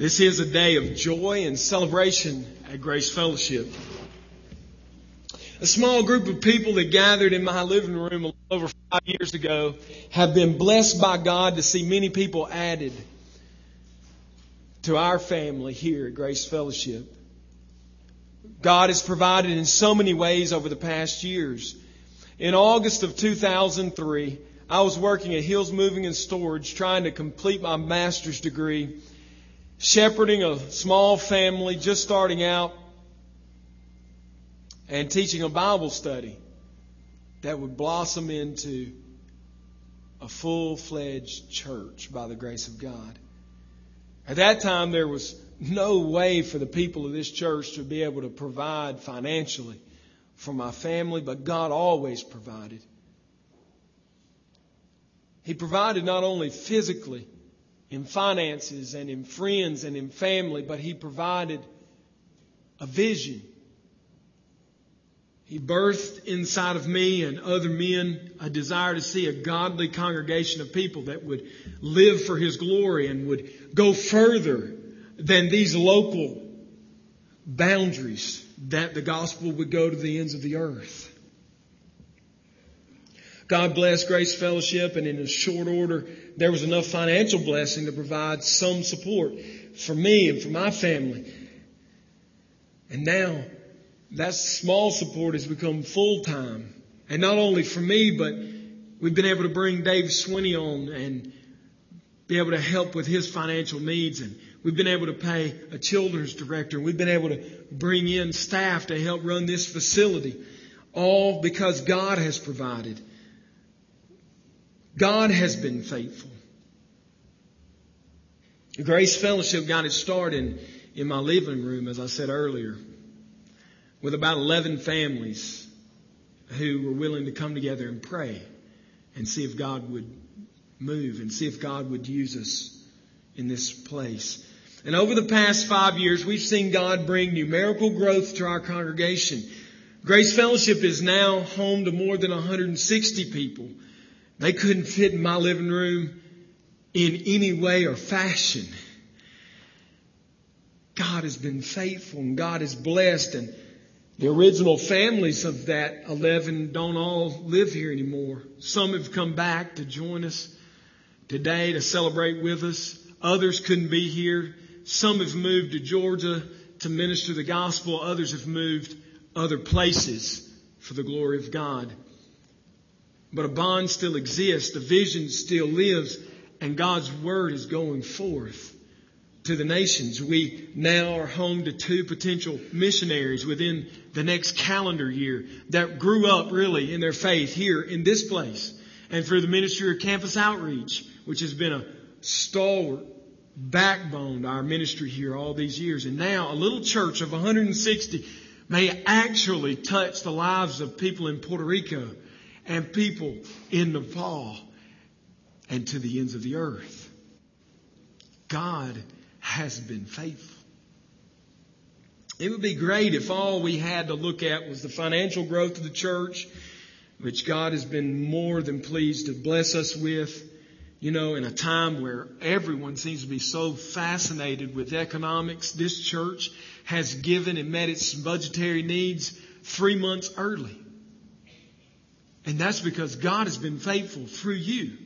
This is a day of joy and celebration at Grace Fellowship. A small group of people that gathered in my living room over five years ago have been blessed by God to see many people added to our family here at Grace Fellowship. God has provided in so many ways over the past years. In August of 2003, I was working at Hills Moving and Storage trying to complete my master's degree shepherding a small family just starting out and teaching a Bible study that would blossom into a full fledged church by the grace of God. At that time, there was no way for the people of this church to be able to provide financially for my family, but God always provided. He provided not only physically, in finances and in friends and in family, but He provided a vision. He birthed inside of me and other men a desire to see a godly congregation of people that would live for His glory and would go further than these local boundaries that the gospel would go to the ends of the earth. God bless Grace Fellowship, and in a short order, there was enough financial blessing to provide some support for me and for my family. And now, that small support has become full time. And not only for me, but we've been able to bring Dave Swinney on and be able to help with his financial needs. And we've been able to pay a children's director. We've been able to bring in staff to help run this facility. All because God has provided. God has been faithful. Grace Fellowship got its start in, in my living room, as I said earlier, with about 11 families who were willing to come together and pray and see if God would move and see if God would use us in this place. And over the past five years, we've seen God bring numerical growth to our congregation. Grace Fellowship is now home to more than 160 people they couldn't fit in my living room in any way or fashion. God has been faithful and God is blessed and the original families of that 11 don't all live here anymore. Some have come back to join us today to celebrate with us. Others couldn't be here. Some have moved to Georgia to minister the gospel. Others have moved other places for the glory of God. But a bond still exists, the vision still lives, and God's word is going forth to the nations. We now are home to two potential missionaries within the next calendar year that grew up really in their faith here in this place. And through the ministry of campus outreach, which has been a stalwart backbone to our ministry here all these years. And now a little church of 160 may actually touch the lives of people in Puerto Rico and people in Nepal and to the ends of the earth. God has been faithful. It would be great if all we had to look at was the financial growth of the church, which God has been more than pleased to bless us with. You know, in a time where everyone seems to be so fascinated with economics, this church has given and met its budgetary needs three months early. And that's because God has been faithful through you.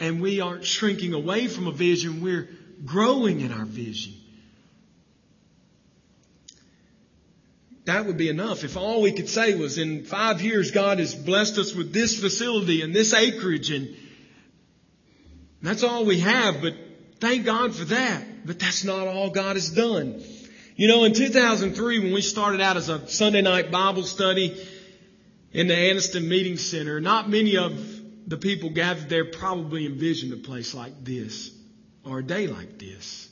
And we aren't shrinking away from a vision, we're growing in our vision. That would be enough. If all we could say was in five years, God has blessed us with this facility and this acreage and that's all we have, but thank God for that. But that's not all God has done. You know, in 2003, when we started out as a Sunday night Bible study, in the Anniston Meeting Center, not many of the people gathered there probably envisioned a place like this or a day like this.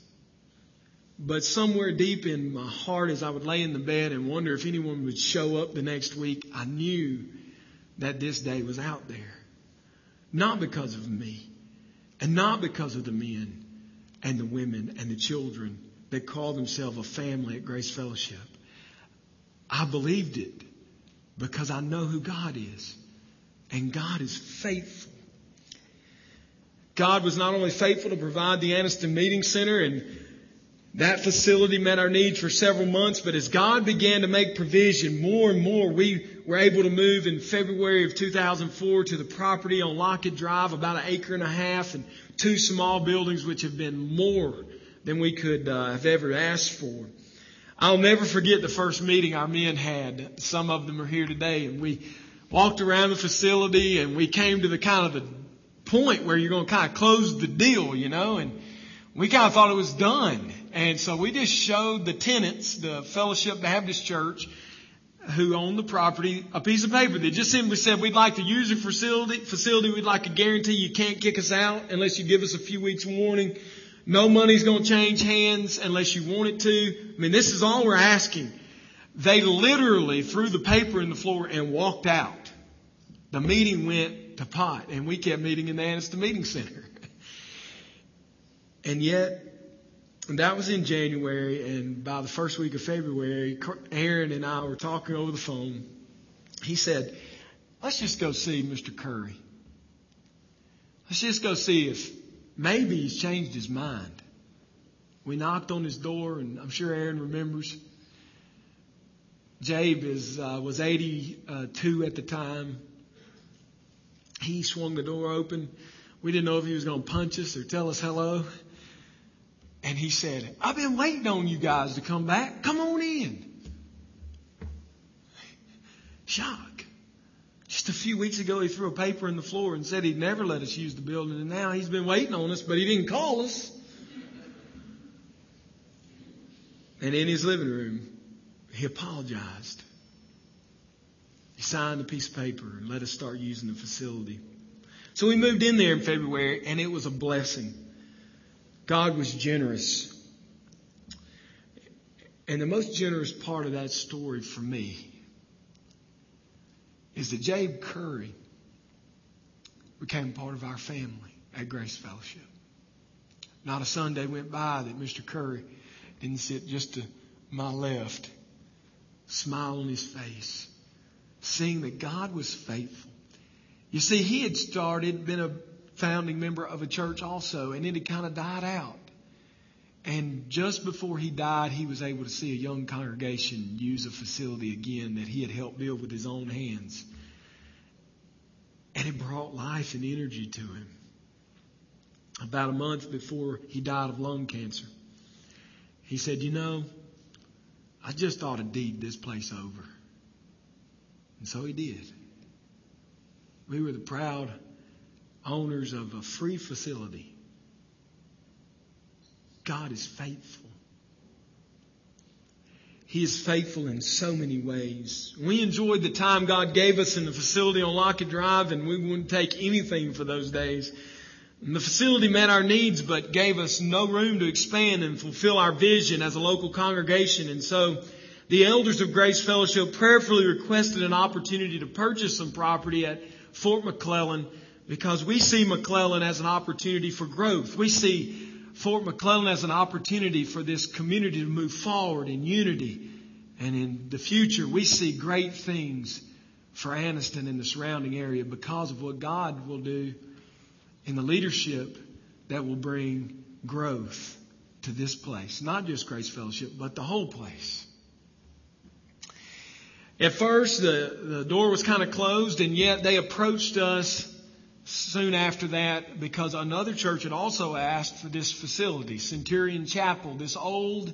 But somewhere deep in my heart, as I would lay in the bed and wonder if anyone would show up the next week, I knew that this day was out there. Not because of me, and not because of the men and the women and the children that call themselves a family at Grace Fellowship. I believed it because I know who God is. And God is faithful. God was not only faithful to provide the Anniston Meeting Center and that facility met our needs for several months, but as God began to make provision more and more, we were able to move in February of 2004 to the property on Lockett Drive, about an acre and a half and two small buildings which have been more than we could uh, have ever asked for. I'll never forget the first meeting our men had. Some of them are here today and we walked around the facility and we came to the kind of the point where you're going to kind of close the deal, you know, and we kind of thought it was done. And so we just showed the tenants, the Fellowship Baptist Church, who owned the property, a piece of paper that just simply said, we'd like to use your facility, facility, we'd like to guarantee you can't kick us out unless you give us a few weeks warning. No money's going to change hands unless you want it to. I mean, this is all we're asking. They literally threw the paper in the floor and walked out. The meeting went to pot and we kept meeting in the Anniston Meeting Center. and yet, and that was in January, and by the first week of February, Aaron and I were talking over the phone. He said, Let's just go see Mr. Curry. Let's just go see if maybe he's changed his mind. We knocked on his door, and I'm sure Aaron remembers. Jabe is, uh, was 82 at the time. He swung the door open. We didn't know if he was going to punch us or tell us hello. And he said, I've been waiting on you guys to come back. Come on in. Shock. Just a few weeks ago, he threw a paper in the floor and said he'd never let us use the building, and now he's been waiting on us, but he didn't call us. And in his living room, he apologized. He signed a piece of paper and let us start using the facility. So we moved in there in February, and it was a blessing. God was generous. And the most generous part of that story for me is that Jabe Curry became part of our family at Grace Fellowship. Not a Sunday went by that Mr. Curry didn't sit just to my left, smile on his face, seeing that God was faithful. You see, he had started, been a founding member of a church also, and it had kind of died out. And just before he died, he was able to see a young congregation use a facility again that he had helped build with his own hands. And it brought life and energy to him. About a month before he died of lung cancer, he said, You know, I just ought to deed this place over. And so he did. We were the proud owners of a free facility. God is faithful. He is faithful in so many ways. We enjoyed the time God gave us in the facility on Lockett Drive, and we wouldn't take anything for those days. And the facility met our needs, but gave us no room to expand and fulfill our vision as a local congregation. And so, the elders of Grace Fellowship prayerfully requested an opportunity to purchase some property at Fort McClellan because we see McClellan as an opportunity for growth. We see Fort McClellan as an opportunity for this community to move forward in unity. And in the future, we see great things for Anniston and the surrounding area because of what God will do in the leadership that will bring growth to this place. Not just Grace Fellowship, but the whole place. At first, the, the door was kind of closed, and yet they approached us soon after that because another church had also asked for this facility, Centurion Chapel, this old,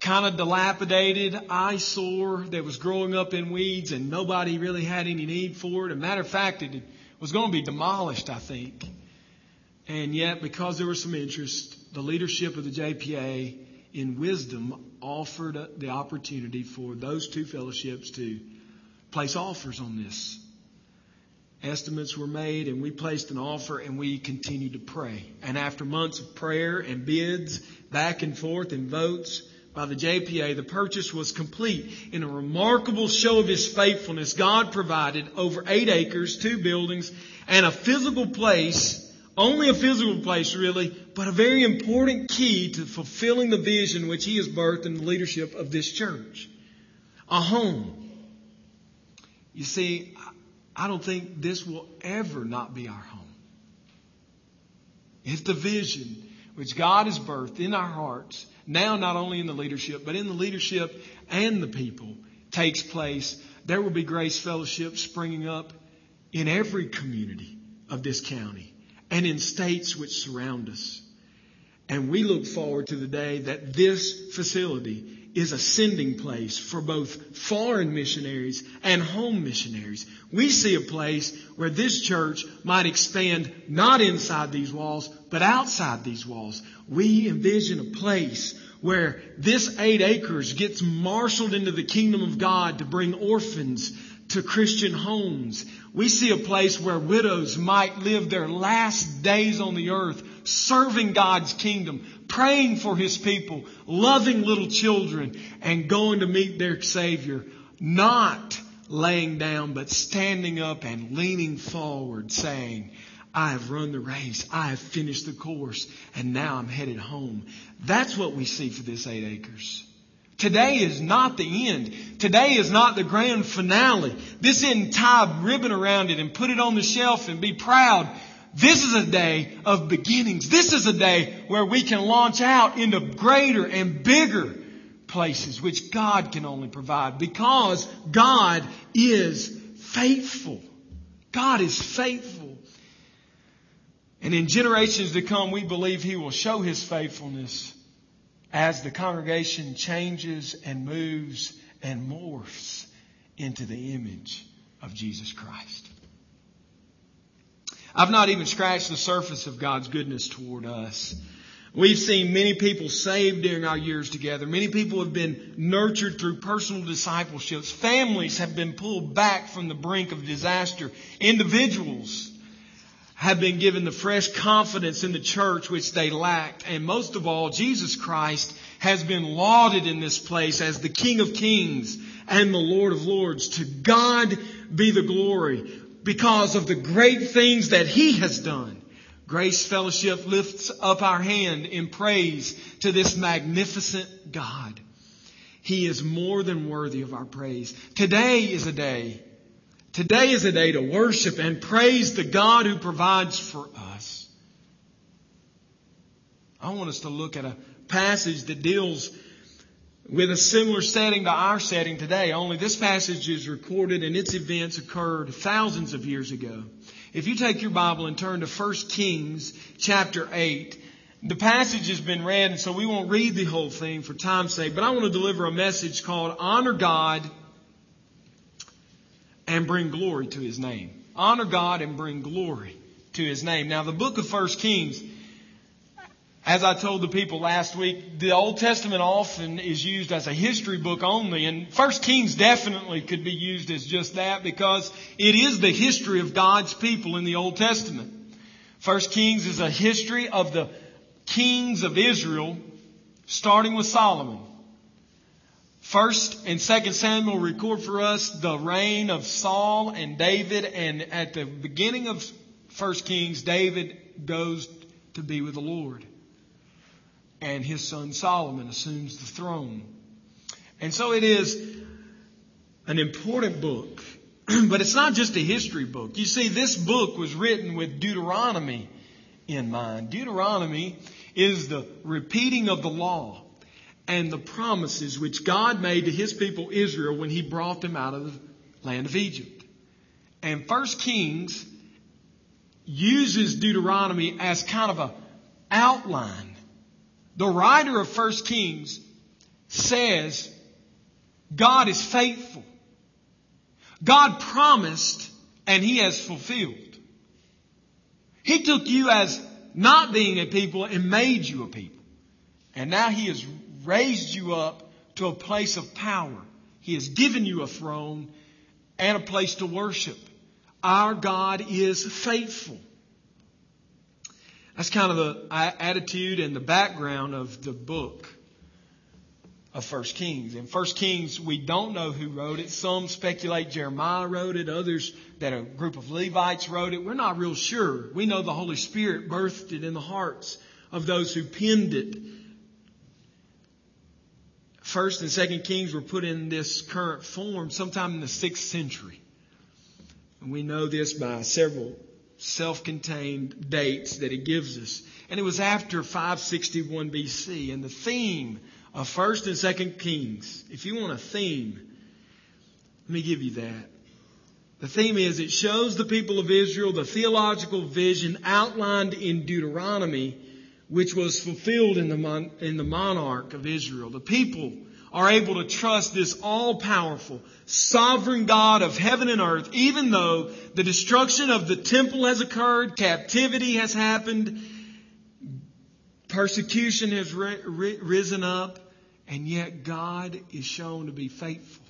kind of dilapidated eyesore that was growing up in weeds and nobody really had any need for it. As a matter of fact, it was going to be demolished, I think. And yet, because there was some interest, the leadership of the JPA in wisdom offered uh, the opportunity for those two fellowships to place offers on this estimates were made and we placed an offer and we continued to pray. And after months of prayer and bids back and forth and votes by the JPA, the purchase was complete. In a remarkable show of His faithfulness, God provided over eight acres, two buildings, and a physical place, only a physical place really, but a very important key to fulfilling the vision which He has birthed in the leadership of this church. A home. You see, I don't think this will ever not be our home. It's the vision which God has birthed in our hearts, now not only in the leadership, but in the leadership and the people, takes place. There will be grace fellowship springing up in every community of this county and in states which surround us. And we look forward to the day that this facility is a sending place for both foreign missionaries and home missionaries. We see a place where this church might expand not inside these walls, but outside these walls. We envision a place where this eight acres gets marshaled into the kingdom of God to bring orphans to Christian homes. We see a place where widows might live their last days on the earth serving God's kingdom, praying for His people, loving little children, and going to meet their Savior, not laying down, but standing up and leaning forward saying, I have run the race. I have finished the course and now I'm headed home. That's what we see for this eight acres. Today is not the end. Today is not the grand finale. This isn't tie ribbon around it and put it on the shelf and be proud. This is a day of beginnings. This is a day where we can launch out into greater and bigger places which God can only provide because God is faithful. God is faithful. And in generations to come, we believe He will show His faithfulness as the congregation changes and moves and morphs into the image of Jesus Christ. I've not even scratched the surface of God's goodness toward us. We've seen many people saved during our years together. Many people have been nurtured through personal discipleships. Families have been pulled back from the brink of disaster. Individuals have been given the fresh confidence in the church which they lacked. And most of all, Jesus Christ has been lauded in this place as the King of Kings and the Lord of Lords. To God be the glory because of the great things that He has done. Grace Fellowship lifts up our hand in praise to this magnificent God. He is more than worthy of our praise. Today is a day. Today is a day to worship and praise the God who provides for us. I want us to look at a passage that deals with a similar setting to our setting today, only this passage is recorded and its events occurred thousands of years ago. If you take your Bible and turn to 1 Kings chapter 8, the passage has been read and so we won't read the whole thing for time's sake, but I want to deliver a message called Honor God and Bring Glory to His Name. Honor God and bring glory to His name. Now the book of 1 Kings as I told the people last week, the Old Testament often is used as a history book only, and First Kings definitely could be used as just that because it is the history of God's people in the Old Testament. First Kings is a history of the kings of Israel, starting with Solomon. First and Second Samuel record for us the reign of Saul and David, and at the beginning of First Kings, David goes to be with the Lord and his son Solomon assumes the throne. And so it is an important book, but it's not just a history book. You see, this book was written with Deuteronomy in mind. Deuteronomy is the repeating of the law and the promises which God made to his people Israel when he brought them out of the land of Egypt. And First Kings uses Deuteronomy as kind of a outline the writer of First Kings says God is faithful. God promised and he has fulfilled. He took you as not being a people and made you a people. And now he has raised you up to a place of power. He has given you a throne and a place to worship. Our God is faithful. That's kind of the attitude and the background of the book of First Kings. In First Kings, we don't know who wrote it. Some speculate Jeremiah wrote it. Others that a group of Levites wrote it. We're not real sure. We know the Holy Spirit birthed it in the hearts of those who penned it. First and Second Kings were put in this current form sometime in the sixth century. And we know this by several self-contained dates that he gives us. And it was after 561 BC. And the theme of 1st and 2nd Kings, if you want a theme, let me give you that. The theme is it shows the people of Israel the theological vision outlined in Deuteronomy, which was fulfilled in the, mon- in the monarch of Israel. The people are able to trust this all powerful, sovereign God of heaven and earth, even though the destruction of the temple has occurred, captivity has happened, persecution has ri- ri- risen up, and yet God is shown to be faithful.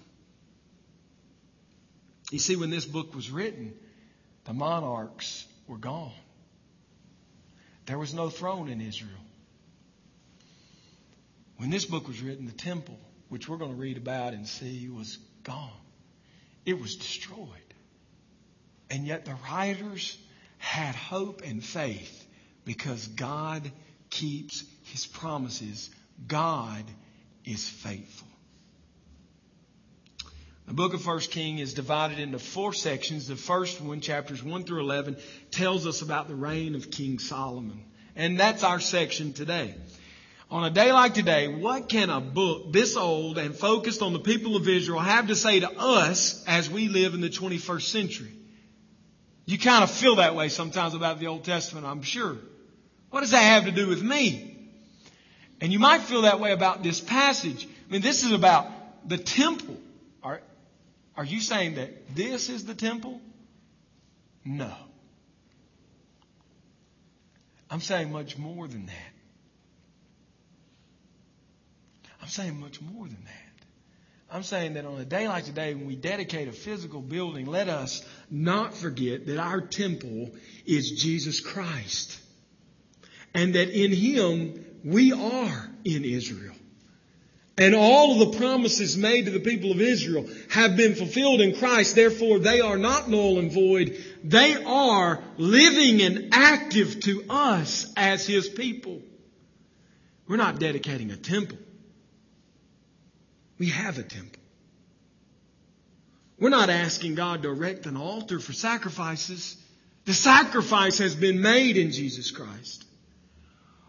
You see, when this book was written, the monarchs were gone. There was no throne in Israel. When this book was written, the temple which we're going to read about and see, was gone. It was destroyed. And yet the writers had hope and faith because God keeps his promises. God is faithful. The book of First King is divided into four sections. The first one, chapters 1 through 11, tells us about the reign of King Solomon. And that's our section today. On a day like today, what can a book this old and focused on the people of Israel have to say to us as we live in the 21st century? You kind of feel that way sometimes about the Old Testament, I'm sure. What does that have to do with me? And you might feel that way about this passage. I mean, this is about the temple. Are, are you saying that this is the temple? No. I'm saying much more than that. I'm saying much more than that. I'm saying that on a day like today, when we dedicate a physical building, let us not forget that our temple is Jesus Christ. And that in Him, we are in Israel. And all of the promises made to the people of Israel have been fulfilled in Christ. Therefore, they are not null and void. They are living and active to us as His people. We're not dedicating a temple. We have a temple. We're not asking God to erect an altar for sacrifices. The sacrifice has been made in Jesus Christ.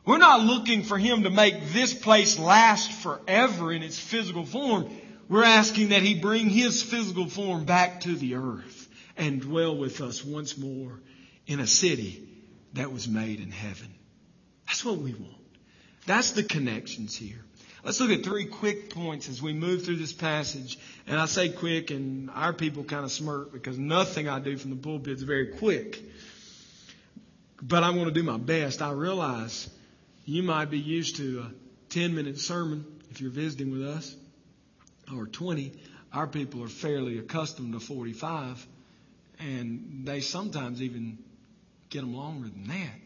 We're not looking for Him to make this place last forever in its physical form. We're asking that He bring His physical form back to the earth and dwell with us once more in a city that was made in heaven. That's what we want. That's the connections here. Let's look at three quick points as we move through this passage. And I say quick, and our people kind of smirk because nothing I do from the pulpit is very quick. But I'm going to do my best. I realize you might be used to a 10 minute sermon if you're visiting with us, or 20. Our people are fairly accustomed to 45, and they sometimes even get them longer than that.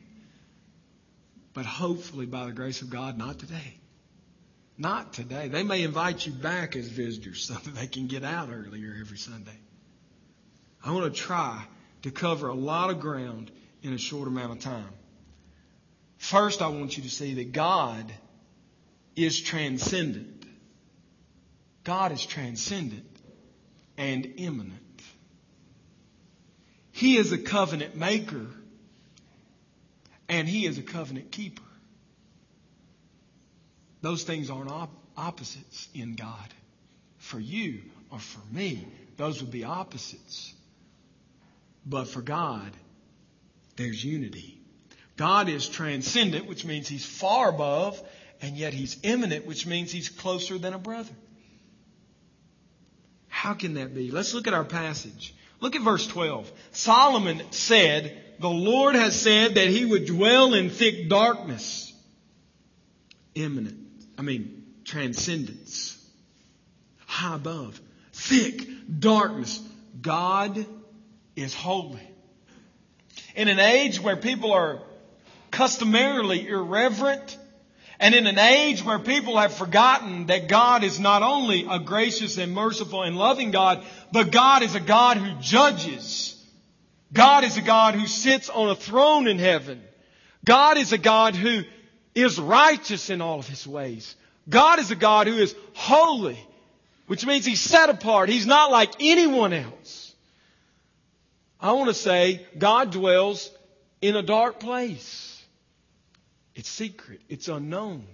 But hopefully, by the grace of God, not today. Not today. They may invite you back as visitors so that they can get out earlier every Sunday. I want to try to cover a lot of ground in a short amount of time. First, I want you to see that God is transcendent. God is transcendent and immanent. He is a covenant maker and He is a covenant keeper. Those things aren't op- opposites in God. For you or for me, those would be opposites. But for God, there's unity. God is transcendent, which means He's far above, and yet He's immanent, which means He's closer than a brother. How can that be? Let's look at our passage. Look at verse 12. Solomon said, The Lord has said that He would dwell in thick darkness. Immanent. I mean, transcendence. High above. Thick darkness. God is holy. In an age where people are customarily irreverent, and in an age where people have forgotten that God is not only a gracious and merciful and loving God, but God is a God who judges. God is a God who sits on a throne in heaven. God is a God who is righteous in all of his ways. God is a God who is holy, which means he's set apart. He's not like anyone else. I want to say God dwells in a dark place. It's secret. It's unknown.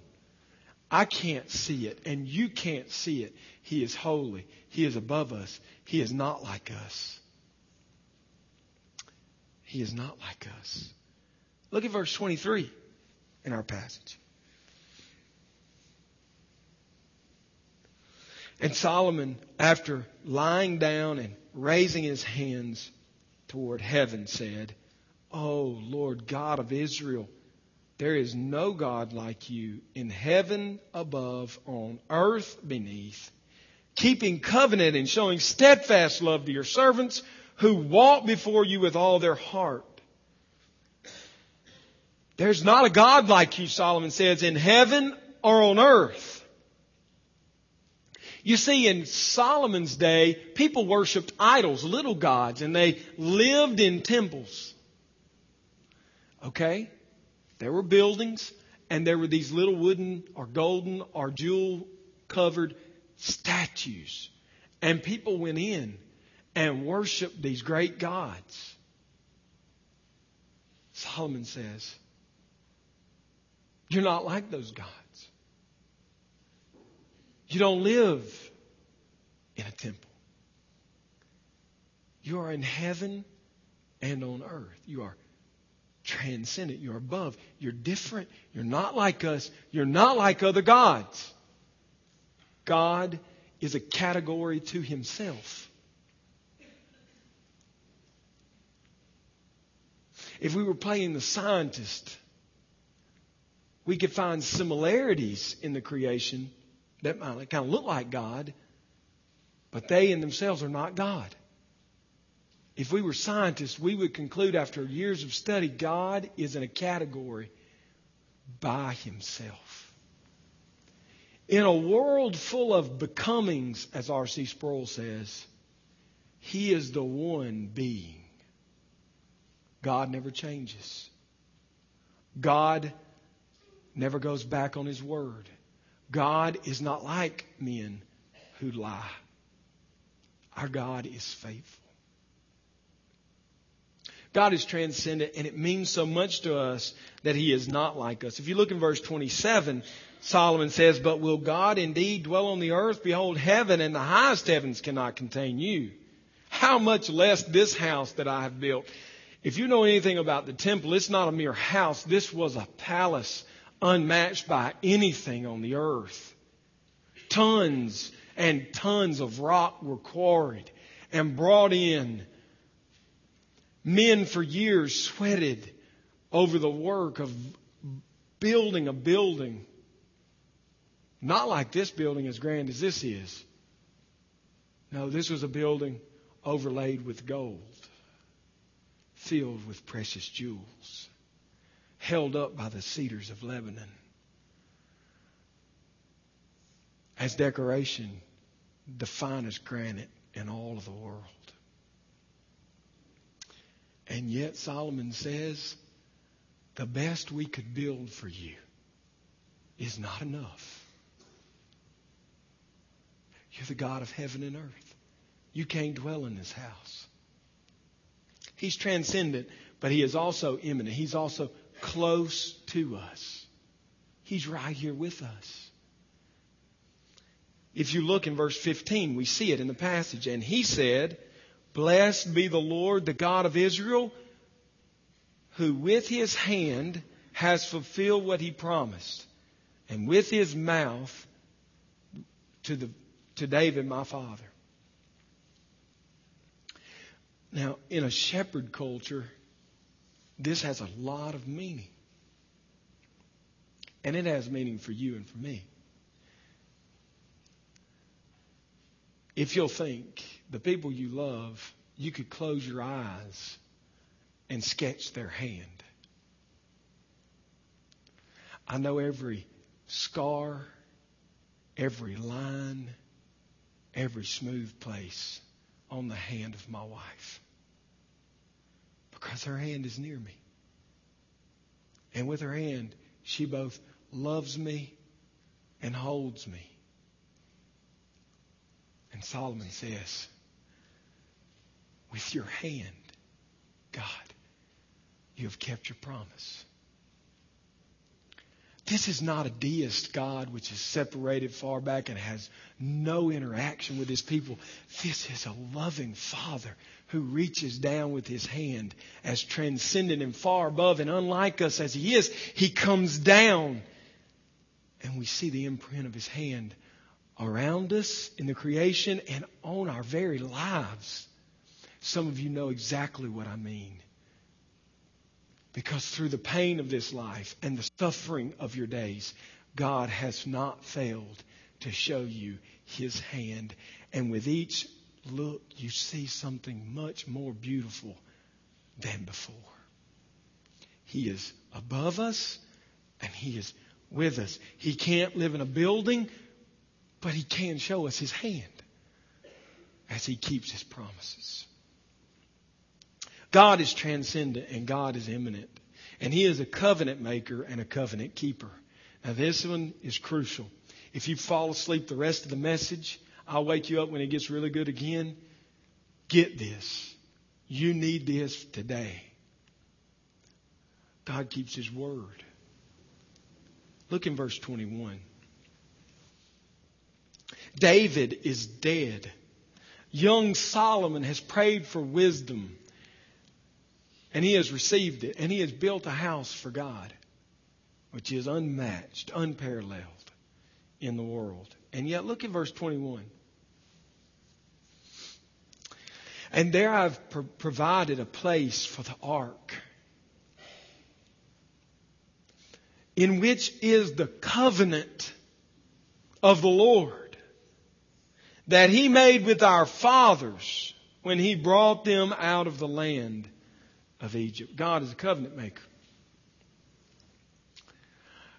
I can't see it, and you can't see it. He is holy. He is above us. He is not like us. He is not like us. Look at verse 23 in our passage. And Solomon, after lying down and raising his hands toward heaven, said, Oh, Lord God of Israel, there is no God like you in heaven above, on earth beneath, keeping covenant and showing steadfast love to your servants who walk before you with all their heart. There's not a God like you, Solomon says, in heaven or on earth. You see, in Solomon's day, people worshiped idols, little gods, and they lived in temples. Okay? There were buildings, and there were these little wooden or golden or jewel covered statues. And people went in and worshiped these great gods. Solomon says, You're not like those gods. You don't live in a temple. You are in heaven and on earth. You are transcendent. You're above. You're different. You're not like us. You're not like other gods. God is a category to himself. If we were playing the scientist, we could find similarities in the creation that might kind of look like God, but they in themselves are not God. If we were scientists, we would conclude after years of study, God is in a category by himself. In a world full of becomings, as R.C. Sproul says, he is the one being. God never changes. God never goes back on his word. God is not like men who lie. Our God is faithful. God is transcendent, and it means so much to us that He is not like us. If you look in verse 27, Solomon says, But will God indeed dwell on the earth? Behold, heaven and the highest heavens cannot contain you. How much less this house that I have built? If you know anything about the temple, it's not a mere house. This was a palace unmatched by anything on the earth. Tons and tons of rock were quarried and brought in Men for years sweated over the work of building a building. Not like this building, as grand as this is. No, this was a building overlaid with gold, filled with precious jewels, held up by the cedars of Lebanon. As decoration, the finest granite in all of the world. And yet Solomon says, the best we could build for you is not enough. You're the God of heaven and earth. You can't dwell in this house. He's transcendent, but he is also immanent. He's also close to us. He's right here with us. If you look in verse 15, we see it in the passage. And he said, Blessed be the Lord, the God of Israel, who with his hand has fulfilled what he promised, and with his mouth to, the, to David, my father. Now, in a shepherd culture, this has a lot of meaning. And it has meaning for you and for me. If you'll think, the people you love, you could close your eyes and sketch their hand. I know every scar, every line, every smooth place on the hand of my wife. Because her hand is near me. And with her hand, she both loves me and holds me. And Solomon says, with your hand, God, you have kept your promise. This is not a deist God which is separated far back and has no interaction with his people. This is a loving Father who reaches down with his hand as transcendent and far above and unlike us as he is. He comes down and we see the imprint of his hand around us in the creation and on our very lives. Some of you know exactly what I mean. Because through the pain of this life and the suffering of your days, God has not failed to show you his hand. And with each look, you see something much more beautiful than before. He is above us and he is with us. He can't live in a building, but he can show us his hand as he keeps his promises. God is transcendent and God is immanent. And He is a covenant maker and a covenant keeper. Now, this one is crucial. If you fall asleep the rest of the message, I'll wake you up when it gets really good again. Get this. You need this today. God keeps His word. Look in verse 21. David is dead. Young Solomon has prayed for wisdom. And he has received it. And he has built a house for God, which is unmatched, unparalleled in the world. And yet, look at verse 21. And there I've pro- provided a place for the ark, in which is the covenant of the Lord that he made with our fathers when he brought them out of the land of Egypt. God is a covenant maker.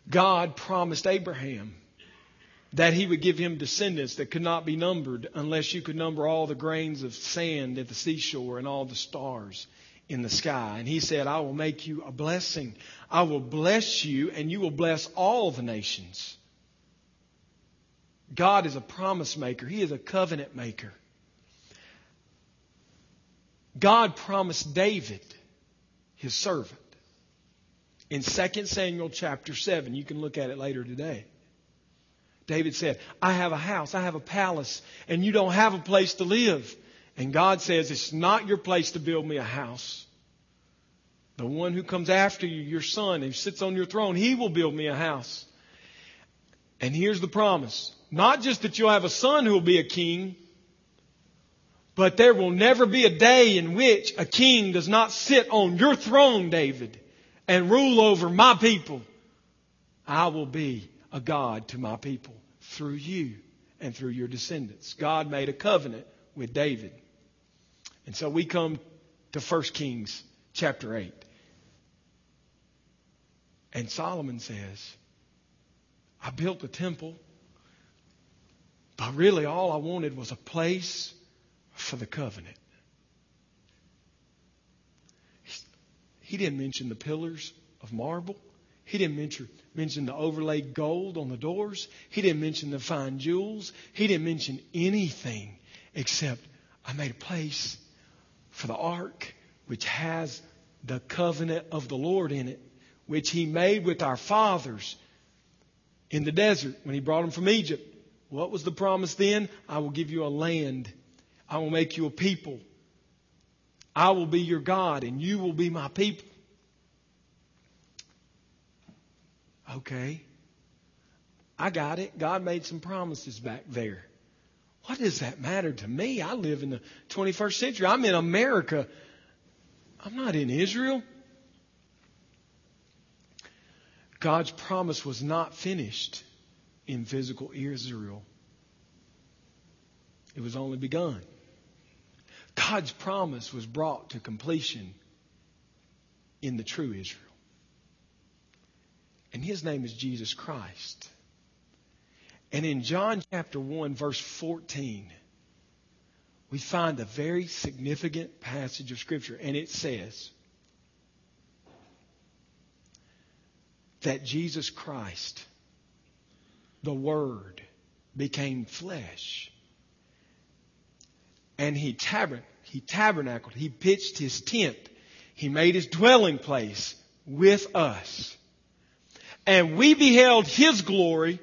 God promised Abraham that he would give him descendants that could not be numbered unless you could number all the grains of sand at the seashore and all the stars in the sky. And he said, I will make you a blessing. I will bless you and you will bless all the nations. God is a promise maker. He is a covenant maker. God promised David his servant. In 2 Samuel chapter 7, you can look at it later today. David said, I have a house, I have a palace, and you don't have a place to live. And God says, It's not your place to build me a house. The one who comes after you, your son, who sits on your throne, he will build me a house. And here's the promise not just that you'll have a son who will be a king, but there will never be a day in which a king does not sit on your throne, David, and rule over my people. I will be a God to my people through you and through your descendants. God made a covenant with David. And so we come to 1 Kings chapter 8. And Solomon says, I built a temple, but really all I wanted was a place for the covenant. He didn't mention the pillars of marble. He didn't mention, mention the overlaid gold on the doors. He didn't mention the fine jewels. He didn't mention anything except I made a place for the ark, which has the covenant of the Lord in it, which he made with our fathers in the desert when he brought them from Egypt. What was the promise then? I will give you a land I will make you a people. I will be your God and you will be my people. Okay. I got it. God made some promises back there. What does that matter to me? I live in the 21st century. I'm in America. I'm not in Israel. God's promise was not finished in physical Israel. It was only begun. God's promise was brought to completion in the true Israel. And his name is Jesus Christ. And in John chapter 1, verse 14, we find a very significant passage of Scripture. And it says that Jesus Christ, the Word, became flesh and he, tabern- he tabernacled, he pitched his tent, he made his dwelling place with us. And we beheld his glory,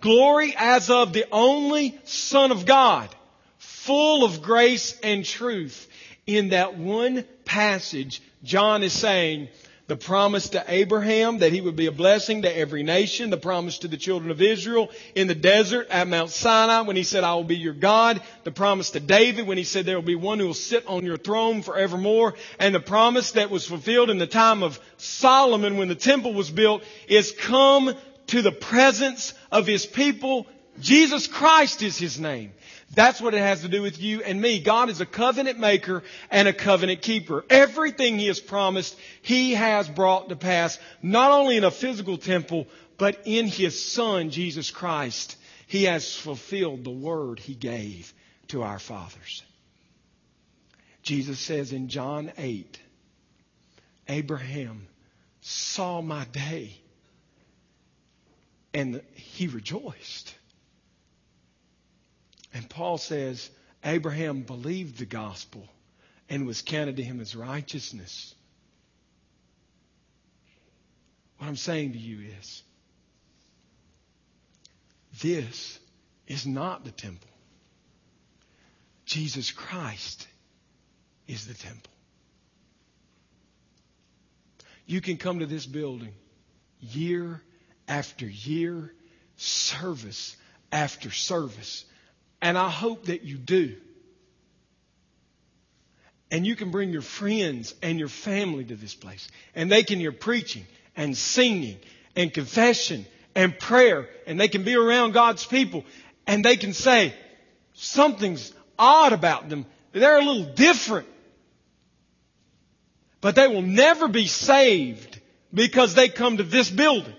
glory as of the only Son of God, full of grace and truth. In that one passage, John is saying, the promise to Abraham that he would be a blessing to every nation, the promise to the children of Israel in the desert at Mount Sinai when he said, I will be your God, the promise to David when he said there will be one who will sit on your throne forevermore, and the promise that was fulfilled in the time of Solomon when the temple was built is come to the presence of his people. Jesus Christ is his name. That's what it has to do with you and me. God is a covenant maker and a covenant keeper. Everything He has promised, He has brought to pass, not only in a physical temple, but in His Son, Jesus Christ. He has fulfilled the word He gave to our fathers. Jesus says in John 8, Abraham saw my day and he rejoiced. And Paul says Abraham believed the gospel and was counted to him as righteousness. What I'm saying to you is this is not the temple. Jesus Christ is the temple. You can come to this building year after year, service after service, and I hope that you do. And you can bring your friends and your family to this place. And they can hear preaching and singing and confession and prayer. And they can be around God's people. And they can say, something's odd about them. They're a little different. But they will never be saved because they come to this building.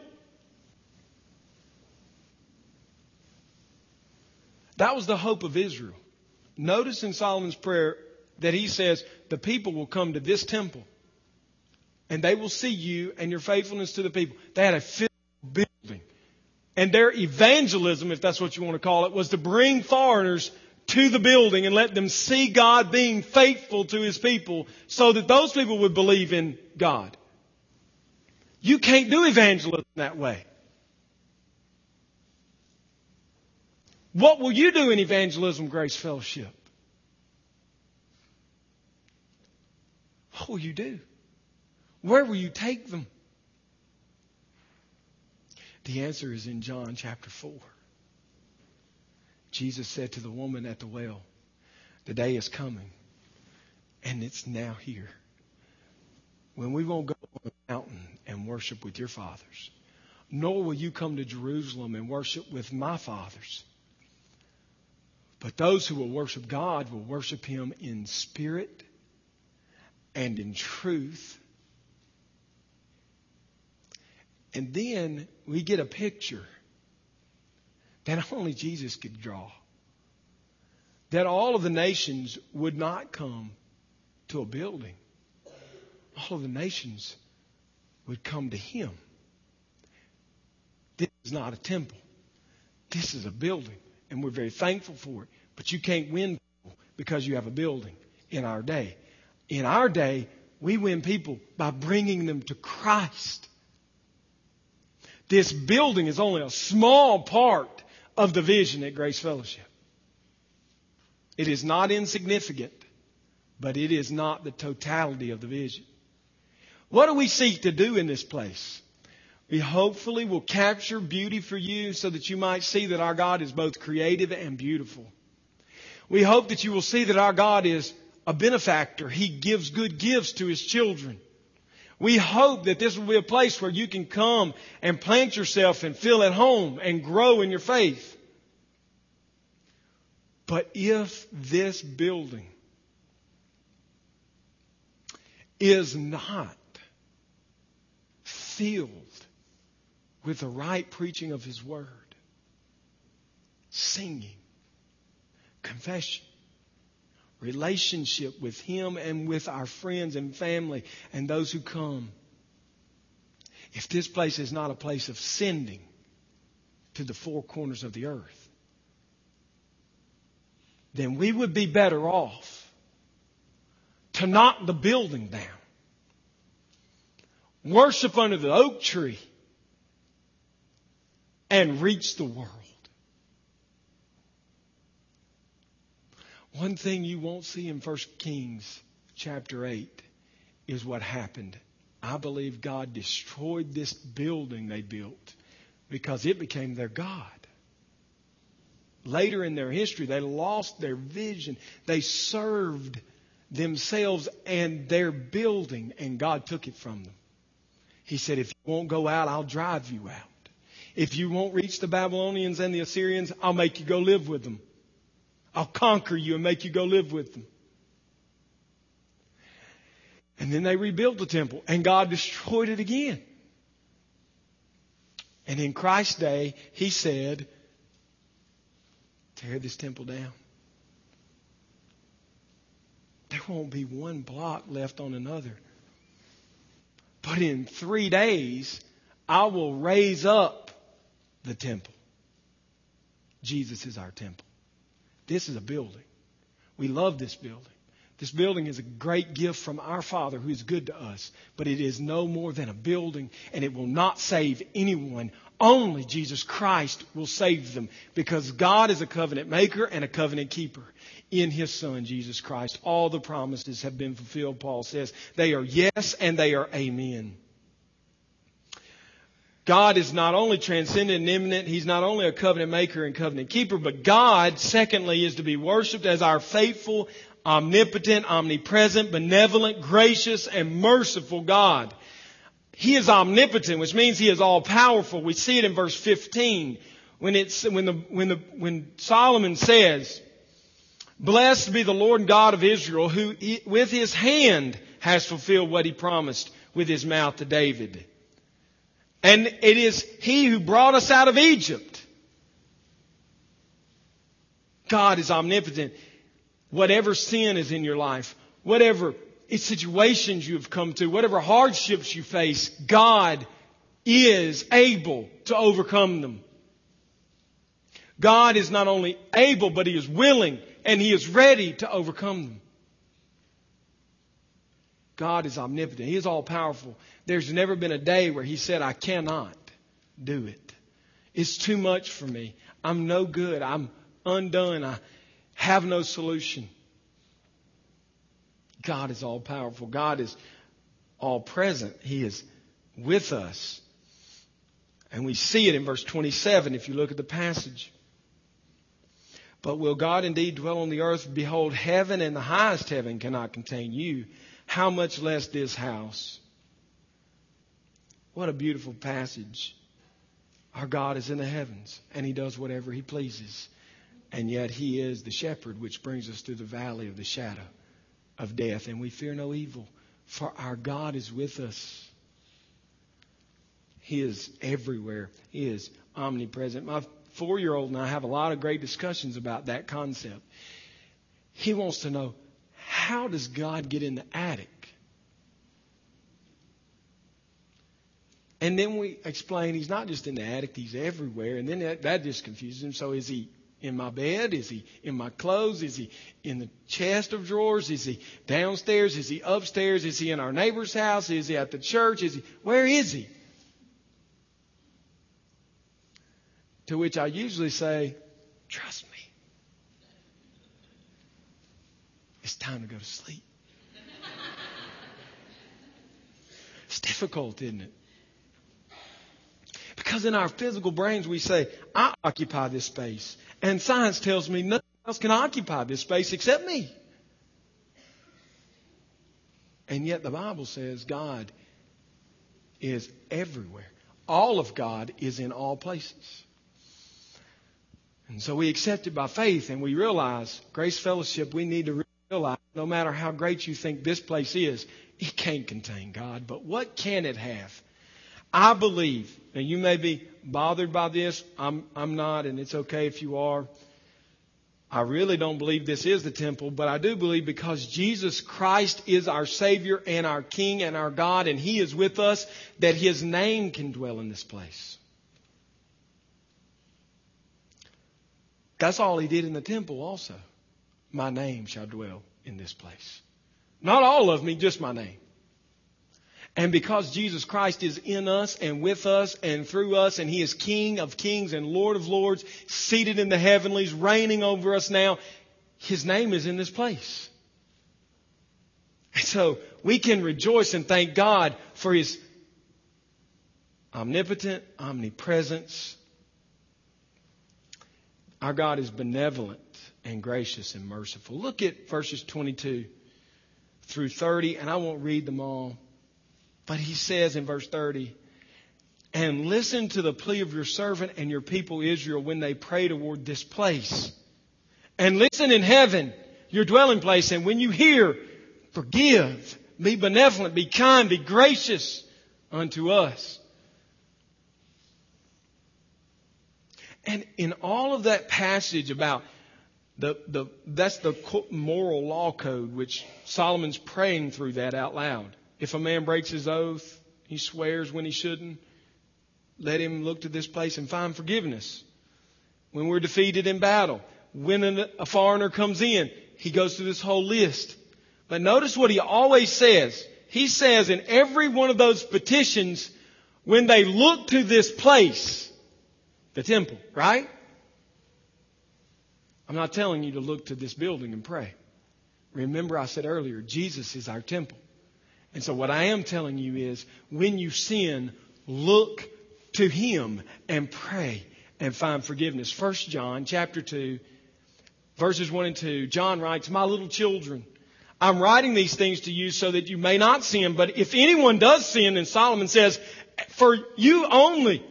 That was the hope of Israel. Notice in Solomon's prayer that he says, the people will come to this temple and they will see you and your faithfulness to the people. They had a physical building. And their evangelism, if that's what you want to call it, was to bring foreigners to the building and let them see God being faithful to His people so that those people would believe in God. You can't do evangelism that way. What will you do in Evangelism Grace Fellowship? What will you do? Where will you take them? The answer is in John chapter 4. Jesus said to the woman at the well, The day is coming, and it's now here, when we won't go on the mountain and worship with your fathers, nor will you come to Jerusalem and worship with my fathers. But those who will worship God will worship Him in spirit and in truth. And then we get a picture that only Jesus could draw. That all of the nations would not come to a building. All of the nations would come to Him. This is not a temple. This is a building and we're very thankful for it. But you can't win people because you have a building in our day. In our day, we win people by bringing them to Christ. This building is only a small part of the vision at Grace Fellowship. It is not insignificant, but it is not the totality of the vision. What do we seek to do in this place? We hopefully will capture beauty for you so that you might see that our God is both creative and beautiful. We hope that you will see that our God is a benefactor. He gives good gifts to His children. We hope that this will be a place where you can come and plant yourself and feel at home and grow in your faith. But if this building is not filled with the right preaching of His Word, singing, confession, relationship with Him and with our friends and family and those who come. If this place is not a place of sending to the four corners of the earth, then we would be better off to knock the building down, worship under the oak tree, and reach the world. One thing you won't see in 1 Kings chapter 8 is what happened. I believe God destroyed this building they built because it became their God. Later in their history, they lost their vision. They served themselves and their building, and God took it from them. He said, If you won't go out, I'll drive you out. If you won't reach the Babylonians and the Assyrians, I'll make you go live with them. I'll conquer you and make you go live with them. And then they rebuilt the temple, and God destroyed it again. And in Christ's day, He said, Tear this temple down. There won't be one block left on another. But in three days, I will raise up the temple. Jesus is our temple. This is a building. We love this building. This building is a great gift from our Father who is good to us, but it is no more than a building and it will not save anyone. Only Jesus Christ will save them because God is a covenant maker and a covenant keeper in His Son, Jesus Christ. All the promises have been fulfilled, Paul says. They are yes and they are amen. God is not only transcendent and immanent, He's not only a covenant maker and covenant keeper, but God, secondly, is to be worshiped as our faithful, omnipotent, omnipresent, benevolent, gracious, and merciful God. He is omnipotent, which means He is all powerful. We see it in verse 15 when it's, when the, when the, when Solomon says, Blessed be the Lord God of Israel who with His hand has fulfilled what He promised with His mouth to David. And it is He who brought us out of Egypt. God is omnipotent. Whatever sin is in your life, whatever situations you've come to, whatever hardships you face, God is able to overcome them. God is not only able, but He is willing and He is ready to overcome them. God is omnipotent. He is all powerful. There's never been a day where He said, I cannot do it. It's too much for me. I'm no good. I'm undone. I have no solution. God is all powerful. God is all present. He is with us. And we see it in verse 27 if you look at the passage. But will God indeed dwell on the earth? Behold, heaven and the highest heaven cannot contain you. How much less this house? What a beautiful passage. Our God is in the heavens and he does whatever he pleases. And yet he is the shepherd which brings us through the valley of the shadow of death. And we fear no evil, for our God is with us. He is everywhere. He is omnipresent. My four year old and I have a lot of great discussions about that concept. He wants to know how does God get in the attic? And then we explain he's not just in the attic, he's everywhere. And then that, that just confuses him. So is he in my bed? Is he in my clothes? Is he in the chest of drawers? Is he downstairs? Is he upstairs? Is he in our neighbor's house? Is he at the church? Is he, where is he? To which I usually say, trust me. It's time to go to sleep. it's difficult, isn't it? Because in our physical brains we say, I occupy this space. And science tells me nothing else can occupy this space except me. And yet the Bible says God is everywhere. All of God is in all places. And so we accept it by faith and we realize, Grace Fellowship, we need to no matter how great you think this place is, it can't contain God. But what can it have? I believe, and you may be bothered by this. I'm, I'm not, and it's okay if you are. I really don't believe this is the temple, but I do believe because Jesus Christ is our Savior and our King and our God, and He is with us, that His name can dwell in this place. That's all He did in the temple also. My name shall dwell in this place. Not all of me, just my name. And because Jesus Christ is in us and with us and through us, and He is King of kings and Lord of lords, seated in the heavenlies, reigning over us now, His name is in this place. And so we can rejoice and thank God for His omnipotent omnipresence. Our God is benevolent and gracious and merciful. Look at verses 22 through 30, and I won't read them all. But he says in verse 30, and listen to the plea of your servant and your people Israel when they pray toward this place. And listen in heaven, your dwelling place, and when you hear, forgive, be benevolent, be kind, be gracious unto us. And in all of that passage about the, the, that's the moral law code, which Solomon's praying through that out loud. If a man breaks his oath, he swears when he shouldn't, let him look to this place and find forgiveness. When we're defeated in battle, when a foreigner comes in, he goes through this whole list. But notice what he always says. He says in every one of those petitions, when they look to this place, the temple, right? I'm not telling you to look to this building and pray. Remember, I said earlier, Jesus is our temple. And so, what I am telling you is when you sin, look to Him and pray and find forgiveness. First John chapter 2, verses 1 and 2, John writes, My little children, I'm writing these things to you so that you may not sin. But if anyone does sin, then Solomon says, For you only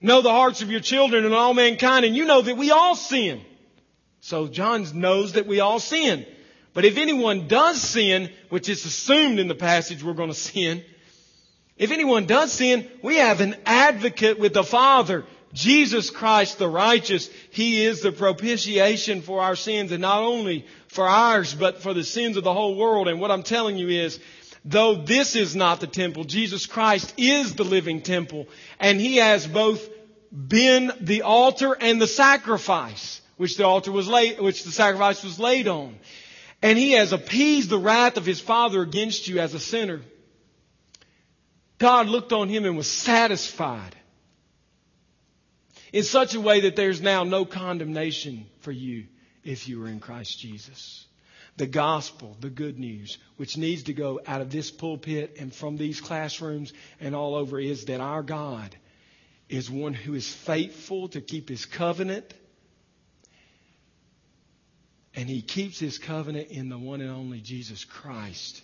know the hearts of your children and all mankind, and you know that we all sin. So John knows that we all sin. But if anyone does sin, which is assumed in the passage we're going to sin, if anyone does sin, we have an advocate with the Father, Jesus Christ the righteous. He is the propitiation for our sins and not only for ours, but for the sins of the whole world. And what I'm telling you is, though this is not the temple, Jesus Christ is the living temple and He has both been the altar and the sacrifice which the altar was laid, which the sacrifice was laid on. And he has appeased the wrath of his father against you as a sinner. God looked on him and was satisfied in such a way that there's now no condemnation for you if you are in Christ Jesus. The gospel, the good news, which needs to go out of this pulpit and from these classrooms and all over is that our God is one who is faithful to keep his covenant and he keeps his covenant in the one and only Jesus Christ,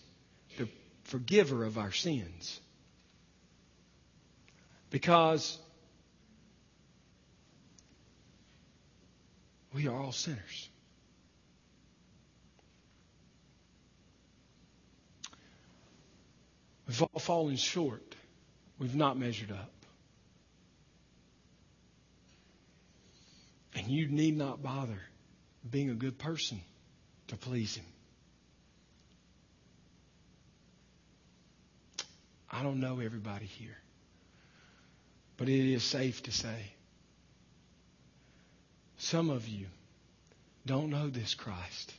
the forgiver of our sins. Because we are all sinners. We've all fallen short. We've not measured up. And you need not bother being a good person to please Him. I don't know everybody here, but it is safe to say some of you don't know this Christ.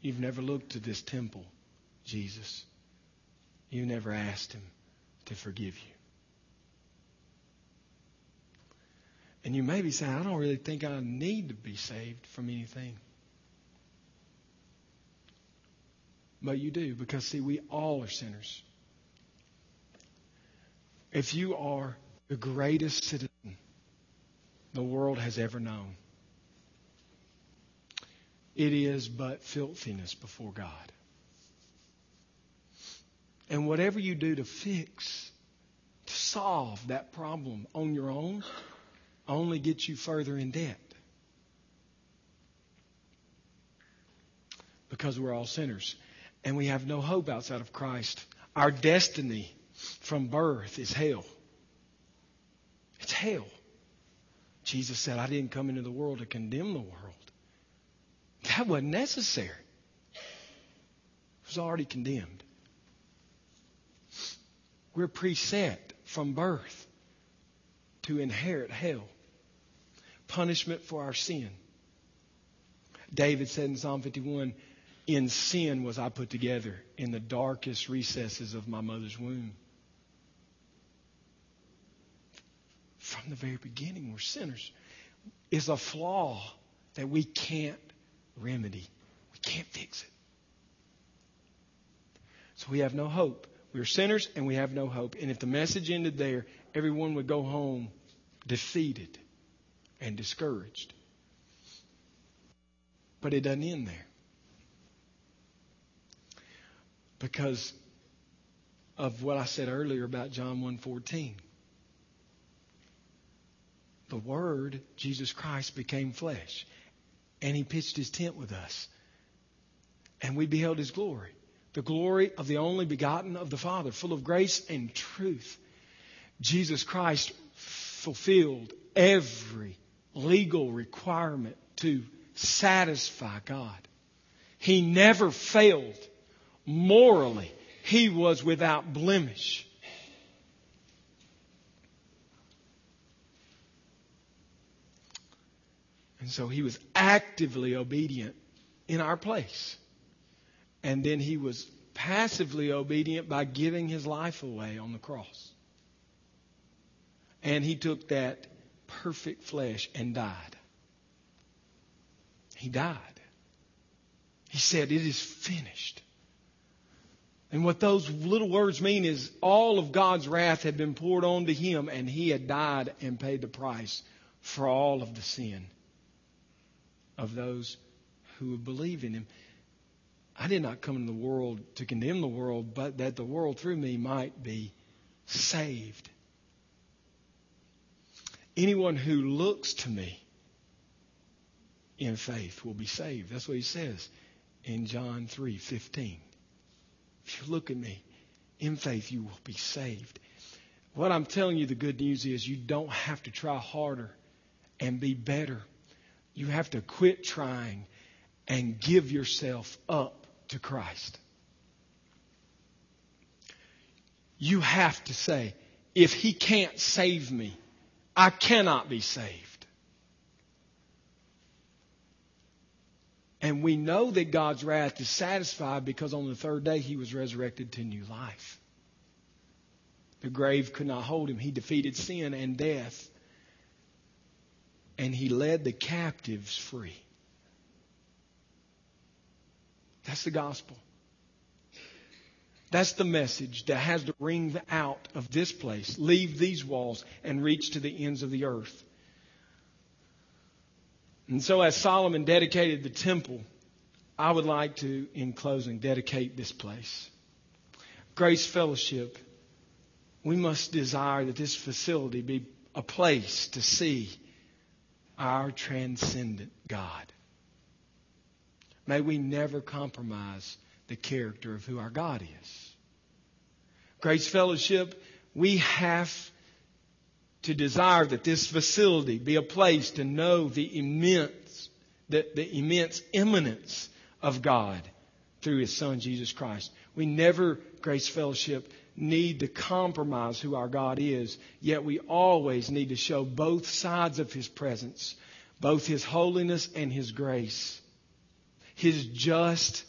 You've never looked to this temple, Jesus. You never asked Him to forgive you. And you may be saying, I don't really think I need to be saved from anything. But you do, because see, we all are sinners. If you are the greatest citizen the world has ever known, it is but filthiness before God. And whatever you do to fix, to solve that problem on your own, only gets you further in debt. Because we're all sinners. And we have no hope outside of Christ. Our destiny from birth is hell. It's hell. Jesus said, I didn't come into the world to condemn the world. That wasn't necessary. It was already condemned. We're preset from birth to inherit hell, punishment for our sin. David said in Psalm 51, In sin was I put together in the darkest recesses of my mother's womb. From the very beginning, we're sinners. Is a flaw that we can't remedy, we can't fix it. So we have no hope. We're sinners and we have no hope. And if the message ended there, everyone would go home defeated and discouraged. But it doesn't end there. Because of what I said earlier about John 1:14. The word Jesus Christ became flesh and he pitched his tent with us. And we beheld his glory, the glory of the only begotten of the Father, full of grace and truth. Jesus Christ fulfilled every legal requirement to satisfy God. He never failed morally. He was without blemish. And so he was actively obedient in our place. And then he was passively obedient by giving his life away on the cross. And he took that perfect flesh and died. He died. He said, It is finished. And what those little words mean is all of God's wrath had been poured onto him, and he had died and paid the price for all of the sin of those who would believe in him. I did not come into the world to condemn the world, but that the world through me might be saved. Anyone who looks to me in faith will be saved. That's what he says in John 3:15. If you look at me in faith, you will be saved. What I'm telling you, the good news is you don't have to try harder and be better. You have to quit trying and give yourself up to Christ. You have to say, if He can't save me, I cannot be saved. And we know that God's wrath is satisfied because on the third day He was resurrected to new life. The grave could not hold Him. He defeated sin and death and he led the captives free. That's the gospel. That's the message that has to ring out of this place, leave these walls, and reach to the ends of the earth. And so, as Solomon dedicated the temple, I would like to, in closing, dedicate this place. Grace Fellowship, we must desire that this facility be a place to see our transcendent God. May we never compromise the character of who our God is. Grace Fellowship, we have to desire that this facility be a place to know the immense, the, the immense immanence of God through His Son, Jesus Christ. We never, Grace Fellowship, need to compromise who our God is, yet we always need to show both sides of His presence, both His holiness and His grace, His just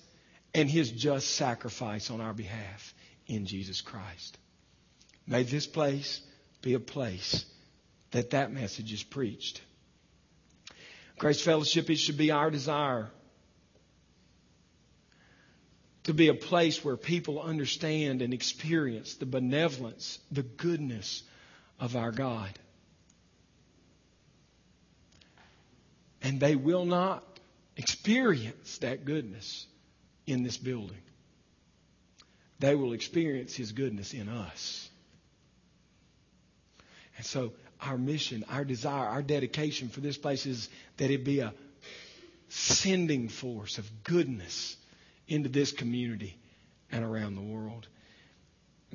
and His just sacrifice on our behalf in Jesus Christ. May this place be a place that that message is preached. Grace Fellowship, it should be our desire to be a place where people understand and experience the benevolence, the goodness of our God. And they will not experience that goodness in this building. They will experience His goodness in us. And so, our mission, our desire, our dedication for this place is that it be a sending force of goodness into this community and around the world.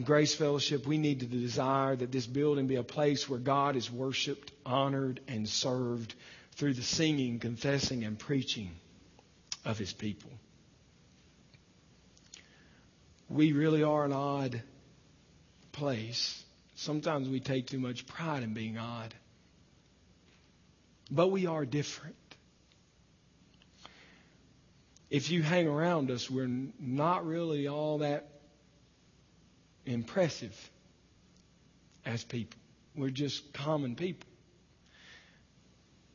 Grace Fellowship, we need to desire that this building be a place where God is worshiped, honored, and served through the singing, confessing, and preaching of His people. We really are an odd place. Sometimes we take too much pride in being odd. But we are different if you hang around us, we're not really all that impressive as people. We're just common people.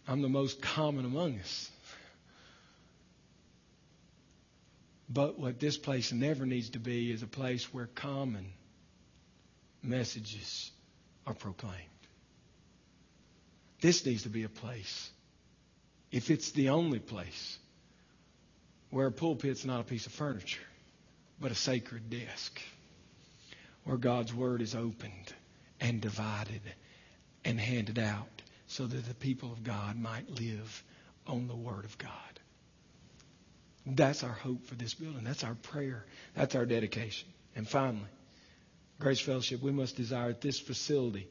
I'm the most common among us. But what this place never needs to be is a place where common messages are proclaimed. This needs to be a place, if it's the only place, where a pulpit's not a piece of furniture, but a sacred desk, where God's Word is opened and divided and handed out so that the people of God might live on the Word of God. That's our hope for this building. That's our prayer. That's our dedication. And finally, Grace Fellowship, we must desire that this facility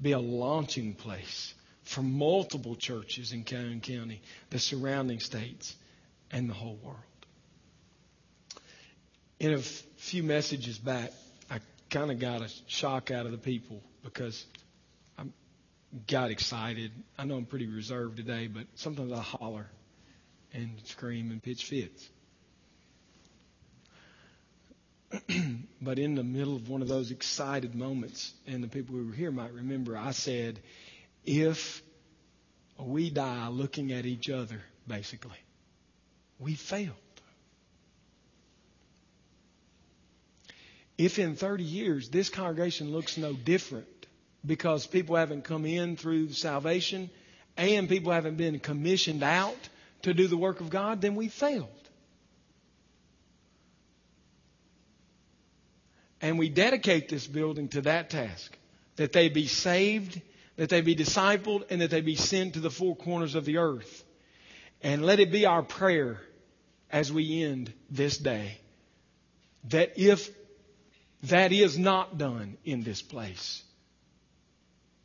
be a launching place for multiple churches in Calhoun County, the surrounding states, and the whole world. In a f- few messages back, I kind of got a shock out of the people because I got excited. I know I'm pretty reserved today, but sometimes I holler and scream and pitch fits. but in the middle of one of those excited moments, and the people who were here might remember, I said, if we die looking at each other, basically, we failed. If in 30 years this congregation looks no different because people haven't come in through salvation and people haven't been commissioned out to do the work of God, then we failed. And we dedicate this building to that task that they be saved, that they be discipled, and that they be sent to the four corners of the earth. And let it be our prayer as we end this day that if that is not done in this place,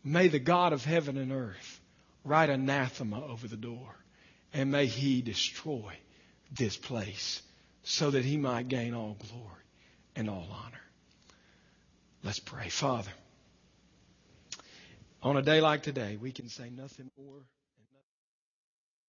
may the God of heaven and earth write anathema over the door and may he destroy this place so that he might gain all glory and all honor. Let's pray. Father, on a day like today, we can say nothing more